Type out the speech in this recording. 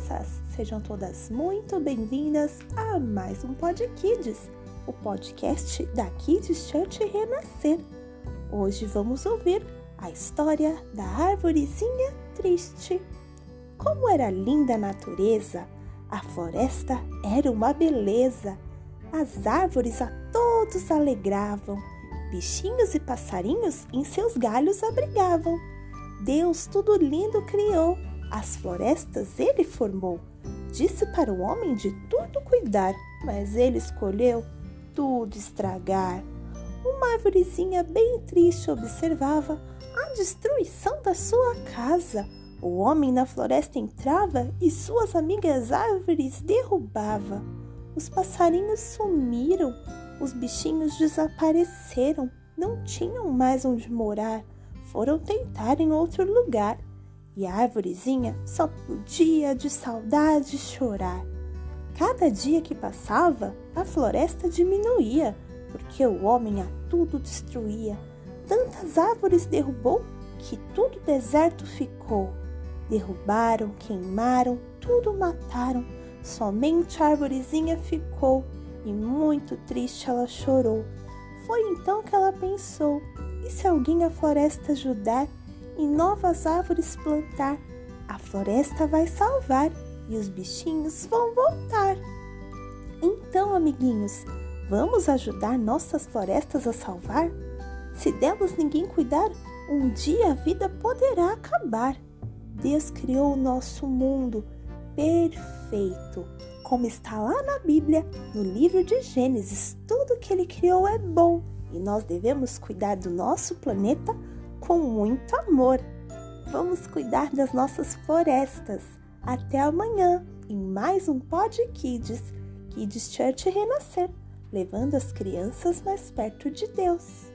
crianças! Sejam todas muito bem-vindas a mais um Pod Kids, o podcast da Kids Church Renascer. Hoje vamos ouvir a história da árvorezinha triste. Como era linda a natureza, a floresta era uma beleza. As árvores a todos alegravam, bichinhos e passarinhos em seus galhos abrigavam. Deus tudo lindo criou as florestas ele formou. Disse para o homem de tudo cuidar, mas ele escolheu tudo estragar. Uma árvorezinha bem triste observava a destruição da sua casa. O homem na floresta entrava e suas amigas árvores derrubava. Os passarinhos sumiram, os bichinhos desapareceram, não tinham mais onde morar, foram tentar em outro lugar e a árvorezinha só podia de saudade chorar. Cada dia que passava, a floresta diminuía, porque o homem a tudo destruía. Tantas árvores derrubou que tudo deserto ficou. Derrubaram, queimaram, tudo mataram, somente a árvorezinha ficou e muito triste ela chorou. Foi então que ela pensou: e se alguém a floresta ajudar? E novas árvores plantar, a floresta vai salvar e os bichinhos vão voltar. Então, amiguinhos, vamos ajudar nossas florestas a salvar? Se delas ninguém cuidar, um dia a vida poderá acabar. Deus criou o nosso mundo perfeito, como está lá na Bíblia, no livro de Gênesis. Tudo que ele criou é bom e nós devemos cuidar do nosso planeta com muito amor. Vamos cuidar das nossas florestas. Até amanhã em mais um Pod Kids, Kids Church Renascer, levando as crianças mais perto de Deus.